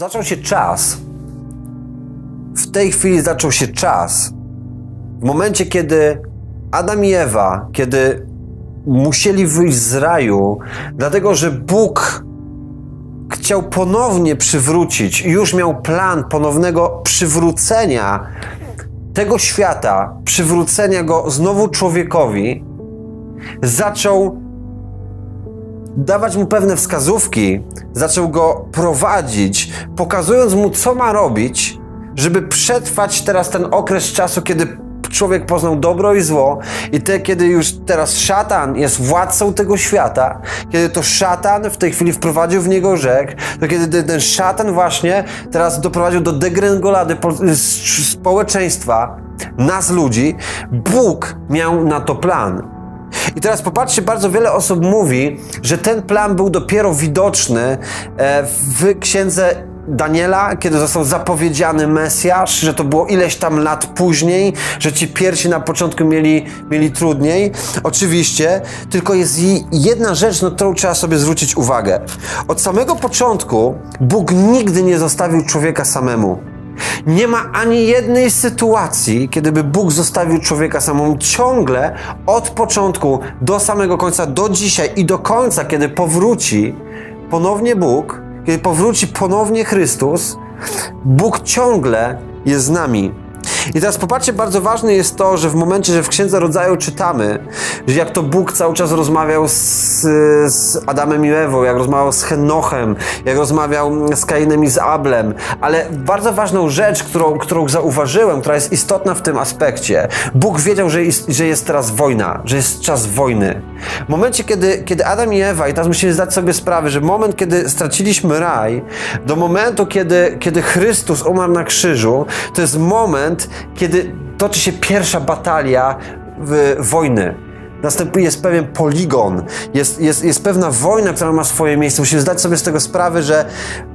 zaczął się czas. W tej chwili zaczął się czas. W momencie, kiedy Adam i Ewa, kiedy musieli wyjść z raju, dlatego że Bóg chciał ponownie przywrócić, już miał plan ponownego przywrócenia tego świata, przywrócenia go znowu człowiekowi, zaczął dawać mu pewne wskazówki, zaczął go prowadzić, pokazując mu, co ma robić, żeby przetrwać teraz ten okres czasu, kiedy człowiek poznał dobro i zło i te, kiedy już teraz szatan jest władcą tego świata, kiedy to szatan w tej chwili wprowadził w niego rzek, to kiedy ten szatan właśnie teraz doprowadził do degrengolady społeczeństwa, nas ludzi, Bóg miał na to plan. I teraz popatrzcie, bardzo wiele osób mówi, że ten plan był dopiero widoczny e, w księdze Daniela, kiedy został zapowiedziany Mesjasz, że to było ileś tam lat później, że ci pierwsi na początku mieli, mieli trudniej. Oczywiście, tylko jest jedna rzecz, na którą trzeba sobie zwrócić uwagę. Od samego początku Bóg nigdy nie zostawił człowieka samemu. Nie ma ani jednej sytuacji, kiedy by Bóg zostawił człowieka samemu. Ciągle od początku do samego końca, do dzisiaj i do końca, kiedy powróci ponownie Bóg, kiedy powróci ponownie Chrystus, Bóg ciągle jest z nami. I teraz popatrzcie, bardzo ważne jest to, że w momencie, że w Księdze Rodzaju czytamy, że jak to Bóg cały czas rozmawiał z, z Adamem i Ewą, jak rozmawiał z Henochem, jak rozmawiał z Kainem i z Ablem, ale bardzo ważną rzecz, którą, którą zauważyłem, która jest istotna w tym aspekcie, Bóg wiedział, że jest, że jest teraz wojna, że jest czas wojny. W momencie, kiedy, kiedy Adam i Ewa, i teraz musimy zdać sobie sprawę, że moment, kiedy straciliśmy raj, do momentu, kiedy, kiedy Chrystus umarł na krzyżu, to jest moment, kiedy toczy się pierwsza batalia w, wojny. Następuje jest pewien poligon, jest, jest, jest pewna wojna, która ma swoje miejsce. Musimy zdać sobie z tego sprawę, że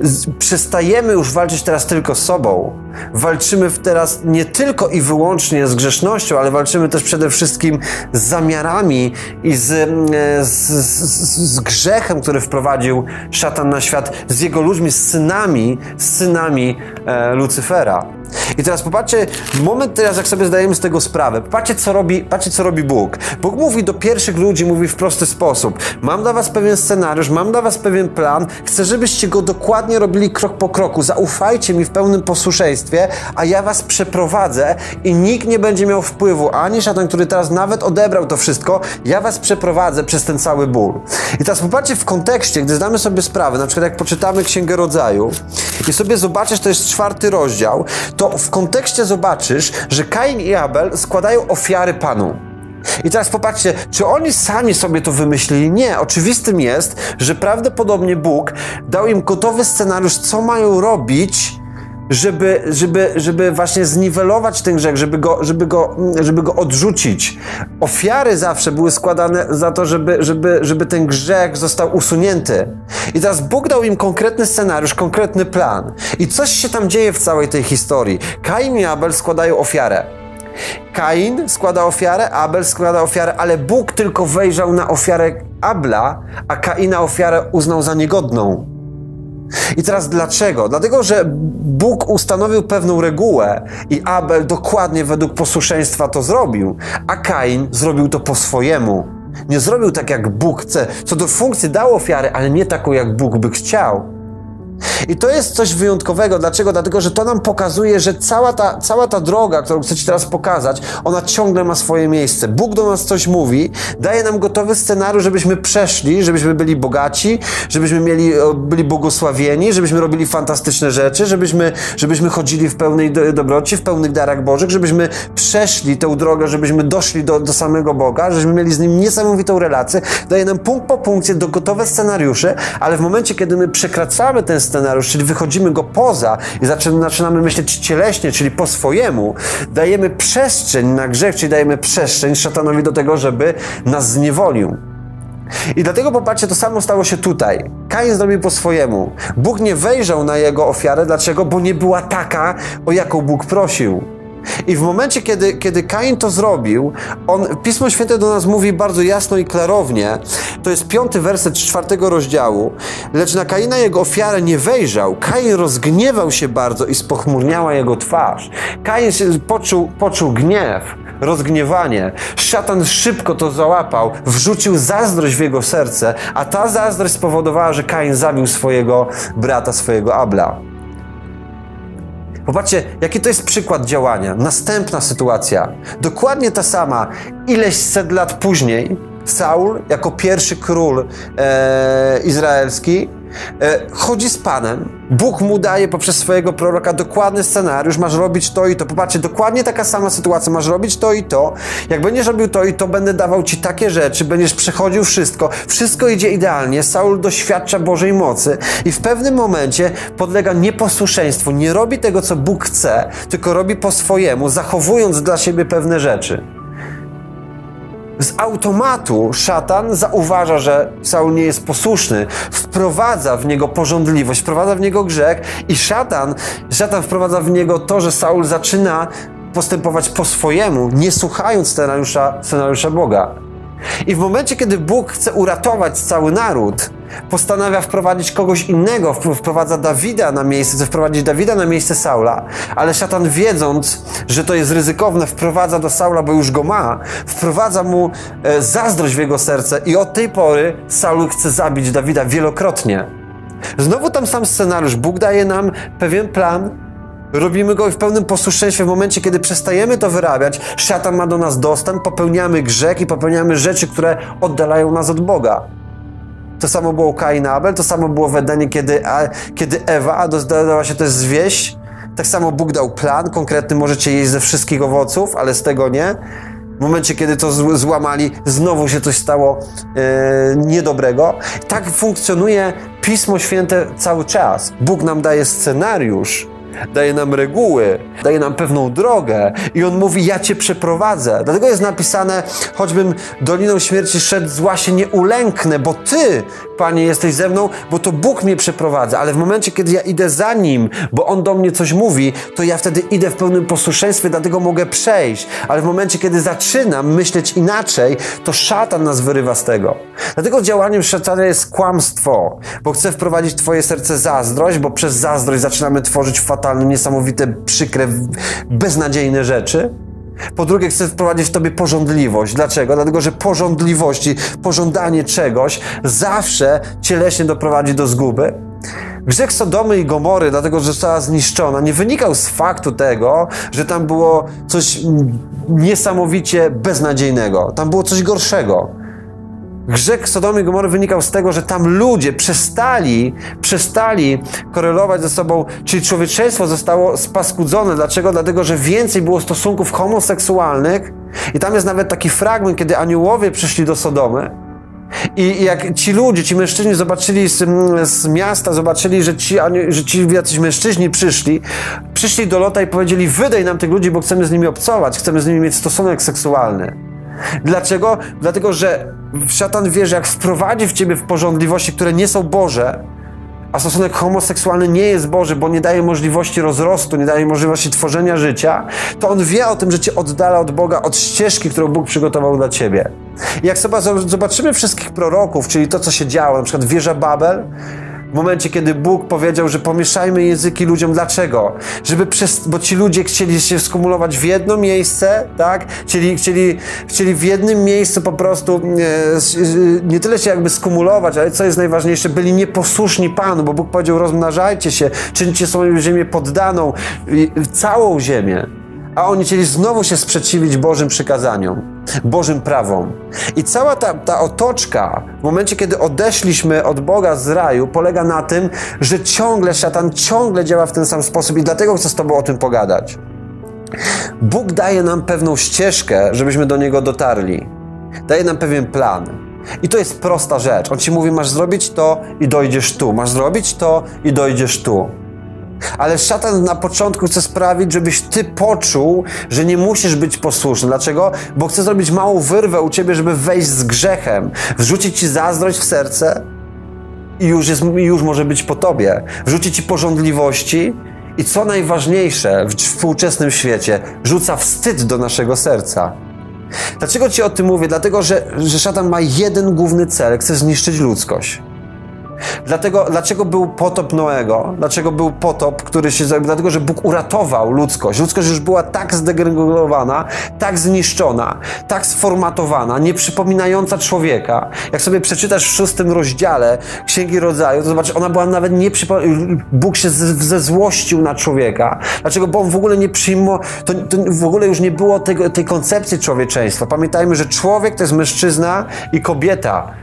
z, przestajemy już walczyć teraz tylko z sobą. Walczymy teraz nie tylko i wyłącznie z grzesznością, ale walczymy też przede wszystkim z zamiarami i z, e, z, z, z grzechem, który wprowadził szatan na świat, z jego ludźmi, z synami, z synami e, Lucyfera. I teraz popatrzcie, moment teraz, jak sobie zdajemy z tego sprawę, patrzcie, co robi, patrzcie, co robi Bóg. Bóg mówi do pierwszych ludzi, mówi w prosty sposób. Mam dla was pewien scenariusz, mam dla was pewien plan, chcę, żebyście go dokładnie robili krok po kroku. Zaufajcie mi w pełnym posłuszeństwie, a ja was przeprowadzę i nikt nie będzie miał wpływu, ani szatan, który teraz nawet odebrał to wszystko, ja was przeprowadzę przez ten cały ból. I teraz popatrzcie w kontekście, gdy zdamy sobie sprawę, na przykład jak poczytamy Księgę Rodzaju i sobie zobaczysz, to jest czwarty rozdział, to w kontekście zobaczysz, że Kain i Abel składają ofiary Panu. I teraz popatrzcie, czy oni sami sobie to wymyślili? Nie. Oczywistym jest, że prawdopodobnie Bóg dał im gotowy scenariusz, co mają robić, żeby, żeby, żeby właśnie zniwelować ten grzech, żeby go, żeby, go, żeby go odrzucić. Ofiary zawsze były składane za to, żeby, żeby, żeby ten grzech został usunięty. I teraz Bóg dał im konkretny scenariusz, konkretny plan. I coś się tam dzieje w całej tej historii. Kain i Abel składają ofiarę. Kain składa ofiarę, Abel składa ofiarę, ale Bóg tylko wejrzał na ofiarę Abla, a Kaina ofiarę uznał za niegodną. I teraz dlaczego? Dlatego, że Bóg ustanowił pewną regułę i Abel dokładnie według posłuszeństwa to zrobił, a Kain zrobił to po swojemu. Nie zrobił tak, jak Bóg chce. Co do funkcji dał ofiarę, ale nie taką, jak Bóg by chciał. I to jest coś wyjątkowego. Dlaczego? Dlatego, że to nam pokazuje, że cała ta, cała ta droga, którą chcę Ci teraz pokazać, ona ciągle ma swoje miejsce. Bóg do nas coś mówi, daje nam gotowy scenariusz, żebyśmy przeszli, żebyśmy byli bogaci, żebyśmy mieli, byli błogosławieni, żebyśmy robili fantastyczne rzeczy, żebyśmy, żebyśmy chodzili w pełnej dobroci, w pełnych darach Bożych, żebyśmy przeszli tę drogę, żebyśmy doszli do, do samego Boga, żebyśmy mieli z Nim niesamowitą relację. Daje nam punkt po punkcie do gotowe scenariusze, ale w momencie, kiedy my przekraczamy ten scenariusz, czyli wychodzimy go poza i zaczynamy myśleć cieleśnie, czyli po swojemu, dajemy przestrzeń na grzech, czyli dajemy przestrzeń szatanowi do tego, żeby nas zniewolił. I dlatego popatrzcie, to samo stało się tutaj. Kain zrobił po swojemu. Bóg nie wejrzał na jego ofiarę. Dlaczego? Bo nie była taka, o jaką Bóg prosił. I w momencie, kiedy, kiedy Kain to zrobił, on, Pismo Święte do nas mówi bardzo jasno i klarownie, to jest piąty werset czwartego rozdziału, lecz na Kaina jego ofiarę nie wejrzał. Kain rozgniewał się bardzo i spochmurniała jego twarz. Kain poczuł, poczuł gniew rozgniewanie. Szatan szybko to załapał, wrzucił zazdrość w jego serce, a ta zazdrość spowodowała, że Kain zabił swojego brata, swojego Abla. Popatrzcie, jaki to jest przykład działania. Następna sytuacja. Dokładnie ta sama. Ileś set lat później Saul, jako pierwszy król e, izraelski, chodzi z Panem. Bóg mu daje poprzez swojego proroka dokładny scenariusz, masz robić to i to. Popatrzcie, dokładnie taka sama sytuacja, masz robić to i to. Jak będziesz robił to i to, będę dawał ci takie rzeczy, będziesz przechodził wszystko. Wszystko idzie idealnie. Saul doświadcza Bożej mocy i w pewnym momencie podlega nieposłuszeństwu. Nie robi tego, co Bóg chce, tylko robi po swojemu, zachowując dla siebie pewne rzeczy z automatu szatan zauważa, że Saul nie jest posłuszny, wprowadza w niego porządliwość, wprowadza w niego grzech i szatan, szatan wprowadza w niego to, że Saul zaczyna postępować po swojemu, nie słuchając scenariusza, scenariusza Boga. I w momencie, kiedy Bóg chce uratować cały naród, postanawia wprowadzić kogoś innego, wprowadza Dawida na miejsce, chce wprowadzić Dawida na miejsce Saula, ale szatan wiedząc, że to jest ryzykowne, wprowadza do Saula, bo już go ma, wprowadza mu e, zazdrość w jego serce i od tej pory Saul chce zabić Dawida wielokrotnie. Znowu tam sam scenariusz. Bóg daje nam pewien plan, Robimy go w pełnym posłuszeństwie w momencie, kiedy przestajemy to wyrabiać. Szatan ma do nas dostęp, popełniamy grzech i popełniamy rzeczy, które oddalają nas od Boga. To samo było u Kaina Abel, to samo było w Edenie, kiedy, a, kiedy Ewa dodała się też zwieść. Tak samo Bóg dał plan konkretny, możecie jeść ze wszystkich owoców, ale z tego nie. W momencie, kiedy to złamali, znowu się coś stało e, niedobrego. Tak funkcjonuje Pismo Święte cały czas. Bóg nam daje scenariusz, daje nam reguły, daje nam pewną drogę i on mówi: Ja cię przeprowadzę. Dlatego jest napisane: choćbym doliną śmierci szedł, zła się nie ulęknę, bo ty, panie, jesteś ze mną, bo to Bóg mnie przeprowadza. Ale w momencie, kiedy ja idę za nim, bo on do mnie coś mówi, to ja wtedy idę w pełnym posłuszeństwie, dlatego mogę przejść. Ale w momencie, kiedy zaczynam myśleć inaczej, to szatan nas wyrywa z tego. Dlatego działaniem szatana jest kłamstwo, bo chce wprowadzić twoje serce zazdrość, bo przez zazdrość zaczynamy tworzyć fatalne niesamowite, przykre, beznadziejne rzeczy. Po drugie, chcę wprowadzić w tobie porządliwość. Dlaczego? Dlatego, że porządliwości, pożądanie czegoś zawsze cieleśnie doprowadzi do zguby. Grzech Sodomy i Gomory, dlatego że została zniszczona, nie wynikał z faktu tego, że tam było coś niesamowicie beznadziejnego. Tam było coś gorszego. Grzech Sodomy i Gomory wynikał z tego, że tam ludzie przestali, przestali korelować ze sobą, czyli człowieczeństwo zostało spaskudzone. Dlaczego? Dlatego, że więcej było stosunków homoseksualnych i tam jest nawet taki fragment, kiedy aniołowie przyszli do Sodomy i jak ci ludzie, ci mężczyźni zobaczyli z, z miasta, zobaczyli, że ci, że ci jacyś mężczyźni przyszli, przyszli do Lota i powiedzieli, wydaj nam tych ludzi, bo chcemy z nimi obcować, chcemy z nimi mieć stosunek seksualny. Dlaczego? Dlatego, że szatan wie, że jak wprowadzi w ciebie w porządliwości, które nie są Boże, a stosunek homoseksualny nie jest Boży, bo nie daje możliwości rozrostu, nie daje możliwości tworzenia życia, to on wie o tym, że cię oddala od Boga, od ścieżki, którą Bóg przygotował dla ciebie. I jak sobie zobaczymy wszystkich proroków, czyli to, co się działo, na przykład wieża Babel, w momencie, kiedy Bóg powiedział, że pomieszajmy języki ludziom. Dlaczego? Żeby przez, bo ci ludzie chcieli się skumulować w jedno miejsce, tak? Chcieli, chcieli, chcieli w jednym miejscu po prostu nie, nie tyle się jakby skumulować, ale co jest najważniejsze, byli nieposłuszni Panu, bo Bóg powiedział, rozmnażajcie się, czyńcie swoją ziemię poddaną, całą ziemię. A oni chcieli znowu się sprzeciwić Bożym przykazaniom, Bożym prawom. I cała ta, ta otoczka, w momencie, kiedy odeszliśmy od Boga z raju, polega na tym, że ciągle szatan ciągle działa w ten sam sposób i dlatego chcę z Tobą o tym pogadać. Bóg daje nam pewną ścieżkę, żebyśmy do Niego dotarli. Daje nam pewien plan. I to jest prosta rzecz. On ci mówi, masz zrobić to i dojdziesz tu. Masz zrobić to i dojdziesz tu. Ale szatan na początku chce sprawić, żebyś ty poczuł, że nie musisz być posłuszny. Dlaczego? Bo chce zrobić małą wyrwę u ciebie, żeby wejść z grzechem, wrzucić ci zazdrość w serce i już, jest, już może być po tobie. Wrzucić ci porządliwości I co najważniejsze w współczesnym świecie, rzuca wstyd do naszego serca. Dlaczego ci o tym mówię? Dlatego, że, że szatan ma jeden główny cel, chce zniszczyć ludzkość. Dlatego, dlaczego był potop Noego? Dlaczego był potop, który się zrobił? Dlatego, że Bóg uratował ludzkość. Ludzkość już była tak zdegenerowana, tak zniszczona, tak sformatowana, nieprzypominająca człowieka. Jak sobie przeczytasz w szóstym rozdziale Księgi Rodzaju, to zobaczysz, ona była nawet nie Bóg się zezłościł na człowieka. Dlaczego? Bo on w ogóle nie przyjmował, to, to, w ogóle już nie było tego, tej koncepcji człowieczeństwa. Pamiętajmy, że człowiek to jest mężczyzna i kobieta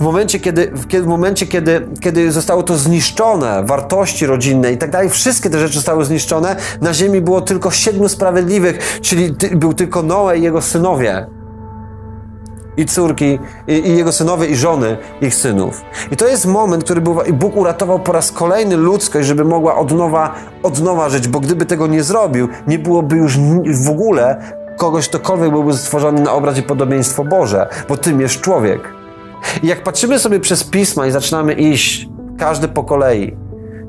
w momencie, kiedy, w momencie, kiedy, kiedy zostało to zniszczone, wartości rodzinne i tak dalej, wszystkie te rzeczy zostały zniszczone, na ziemi było tylko siedmiu sprawiedliwych, czyli był tylko Noe i jego synowie. I córki, i, i, jego synowie, i żony ich synów. I to jest moment, który był, Bóg uratował po raz kolejny ludzkość, żeby mogła od nowa, od nowa żyć, bo gdyby tego nie zrobił, nie byłoby już w ogóle kogoś, ktokolwiek byłby stworzony na obraz i podobieństwo Boże, bo tym jest człowiek. I jak patrzymy sobie przez pisma i zaczynamy iść, każdy po kolei,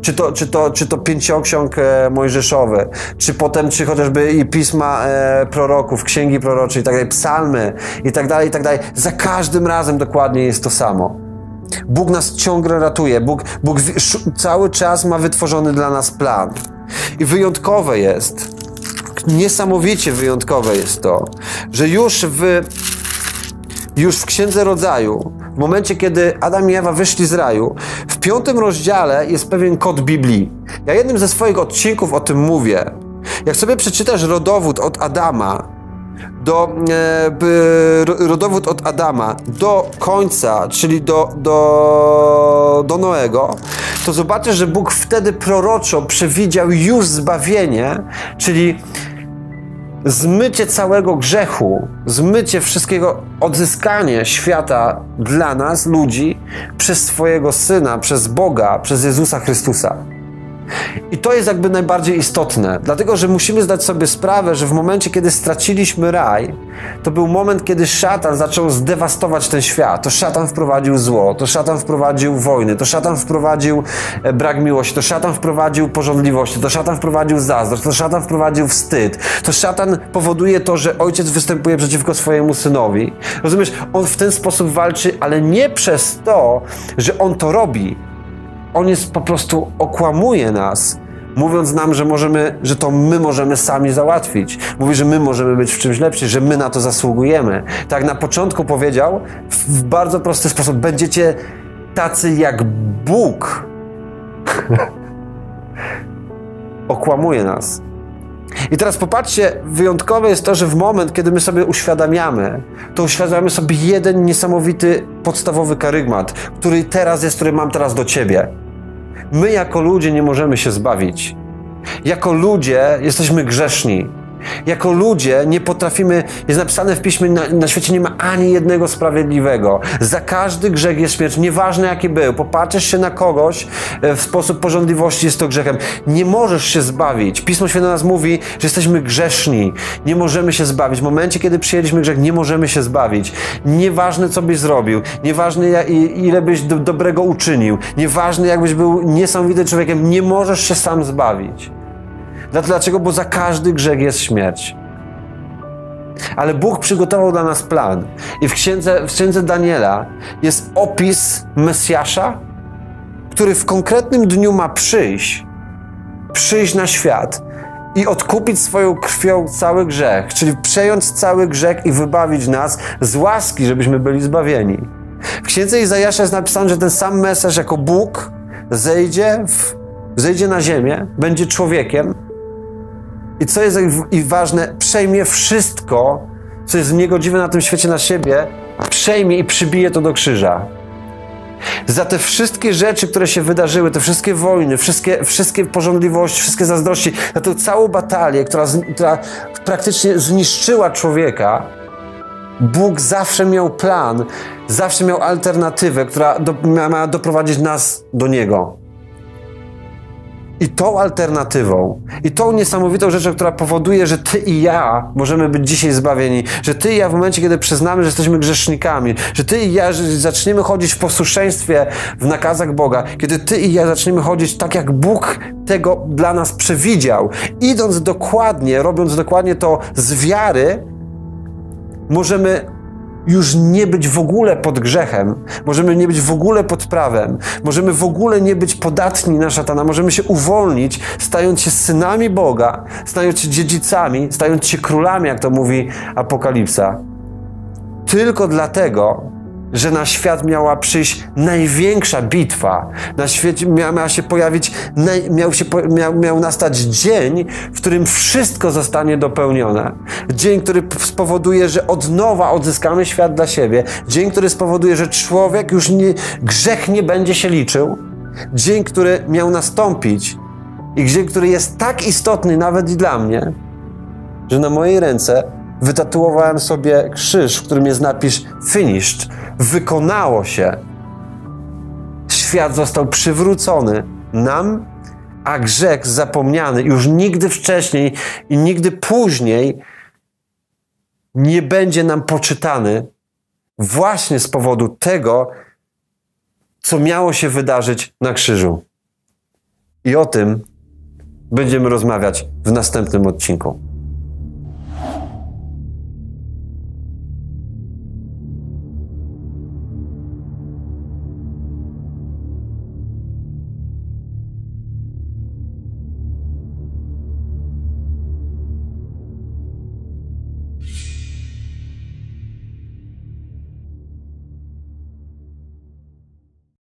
czy to, czy to, czy to pięcioksiąg e, mojżeszowy, czy potem, czy chociażby i pisma e, proroków, księgi prorocze i tak dalej, psalmy i tak dalej, i tak dalej. Za każdym razem dokładnie jest to samo. Bóg nas ciągle ratuje. Bóg, Bóg cały czas ma wytworzony dla nas plan. I wyjątkowe jest, niesamowicie wyjątkowe jest to, że już w, już w Księdze Rodzaju w momencie, kiedy Adam i Ewa wyszli z raju, w piątym rozdziale jest pewien kod Biblii. Ja jednym ze swoich odcinków o tym mówię. Jak sobie przeczytasz rodowód od Adama do e, rodowód od Adama do końca, czyli do, do, do Noego, to zobaczysz, że Bóg wtedy proroczo przewidział już zbawienie, czyli zmycie całego grzechu, zmycie wszystkiego, odzyskanie świata dla nas, ludzi, przez swojego Syna, przez Boga, przez Jezusa Chrystusa. I to jest jakby najbardziej istotne, dlatego że musimy zdać sobie sprawę, że w momencie, kiedy straciliśmy raj, to był moment, kiedy szatan zaczął zdewastować ten świat. To szatan wprowadził zło, to szatan wprowadził wojny, to szatan wprowadził e, brak miłości, to szatan wprowadził porządliwość, to szatan wprowadził zazdrość, to szatan wprowadził wstyd, to szatan powoduje to, że ojciec występuje przeciwko swojemu synowi. Rozumiesz, on w ten sposób walczy, ale nie przez to, że on to robi, on jest po prostu okłamuje nas, mówiąc nam, że możemy, że to my możemy sami załatwić. Mówi, że my możemy być w czymś lepsi, że my na to zasługujemy. Tak na początku powiedział w bardzo prosty sposób: będziecie tacy jak Bóg. okłamuje nas. I teraz popatrzcie, wyjątkowe jest to, że w moment, kiedy my sobie uświadamiamy, to uświadamiamy sobie jeden niesamowity, podstawowy karygmat, który teraz jest, który mam teraz do ciebie. My jako ludzie nie możemy się zbawić. Jako ludzie jesteśmy grzeszni. Jako ludzie nie potrafimy, jest napisane w piśmie, na, na, świecie nie ma ani jednego sprawiedliwego. Za każdy grzech jest śmierć, nieważne jaki był. Popatrzysz się na kogoś e, w sposób porządliwości, jest to grzechem. Nie możesz się zbawić. Pismo Święte nas mówi, że jesteśmy grzeszni. Nie możemy się zbawić. W momencie, kiedy przyjęliśmy grzech, nie możemy się zbawić. Nieważne, co byś zrobił. Nieważne, ile byś do, dobrego uczynił. Nieważne, jakbyś był niesamowitym człowiekiem. Nie możesz się sam zbawić. Dlaczego? Bo za każdy grzech jest śmierć. Ale Bóg przygotował dla nas plan. I w księdze, w księdze Daniela jest opis Mesjasza, który w konkretnym dniu ma przyjść, przyjść na świat i odkupić swoją krwią cały grzech, czyli przejąć cały grzech i wybawić nas z łaski, żebyśmy byli zbawieni. W księdze Izajasza jest napisane, że ten sam Mesjasz jako Bóg zejdzie, w, zejdzie na ziemię, będzie człowiekiem, i co jest i ważne, przejmie wszystko, co jest niegodziwe na tym świecie na siebie, przejmie i przybije to do krzyża. Za te wszystkie rzeczy, które się wydarzyły, te wszystkie wojny, wszystkie, wszystkie porządliwości, wszystkie zazdrości, za tę całą batalię, która, która praktycznie zniszczyła człowieka, Bóg zawsze miał plan, zawsze miał alternatywę, która do, ma doprowadzić nas do Niego. I tą alternatywą, i tą niesamowitą rzeczą, która powoduje, że ty i ja możemy być dzisiaj zbawieni, że ty i ja w momencie, kiedy przyznamy, że jesteśmy grzesznikami, że ty i ja zaczniemy chodzić w posłuszeństwie w nakazach Boga, kiedy ty i ja zaczniemy chodzić tak, jak Bóg tego dla nas przewidział, idąc dokładnie, robiąc dokładnie to z wiary, możemy już nie być w ogóle pod grzechem, możemy nie być w ogóle pod prawem, możemy w ogóle nie być podatni na szatana, możemy się uwolnić, stając się synami Boga, stając się dziedzicami, stając się królami, jak to mówi Apokalipsa. Tylko dlatego, że na świat miała przyjść największa bitwa. Na świecie miała się pojawić, miał, się, miał, miał nastać dzień, w którym wszystko zostanie dopełnione. Dzień, który spowoduje, że od nowa odzyskamy świat dla siebie. Dzień, który spowoduje, że człowiek już nie, grzech nie będzie się liczył. Dzień, który miał nastąpić i dzień, który jest tak istotny nawet i dla mnie, że na mojej ręce wytatuowałem sobie krzyż, w którym jest napis finished. Wykonało się. Świat został przywrócony nam, a grzech zapomniany już nigdy wcześniej i nigdy później nie będzie nam poczytany właśnie z powodu tego, co miało się wydarzyć na krzyżu. I o tym będziemy rozmawiać w następnym odcinku.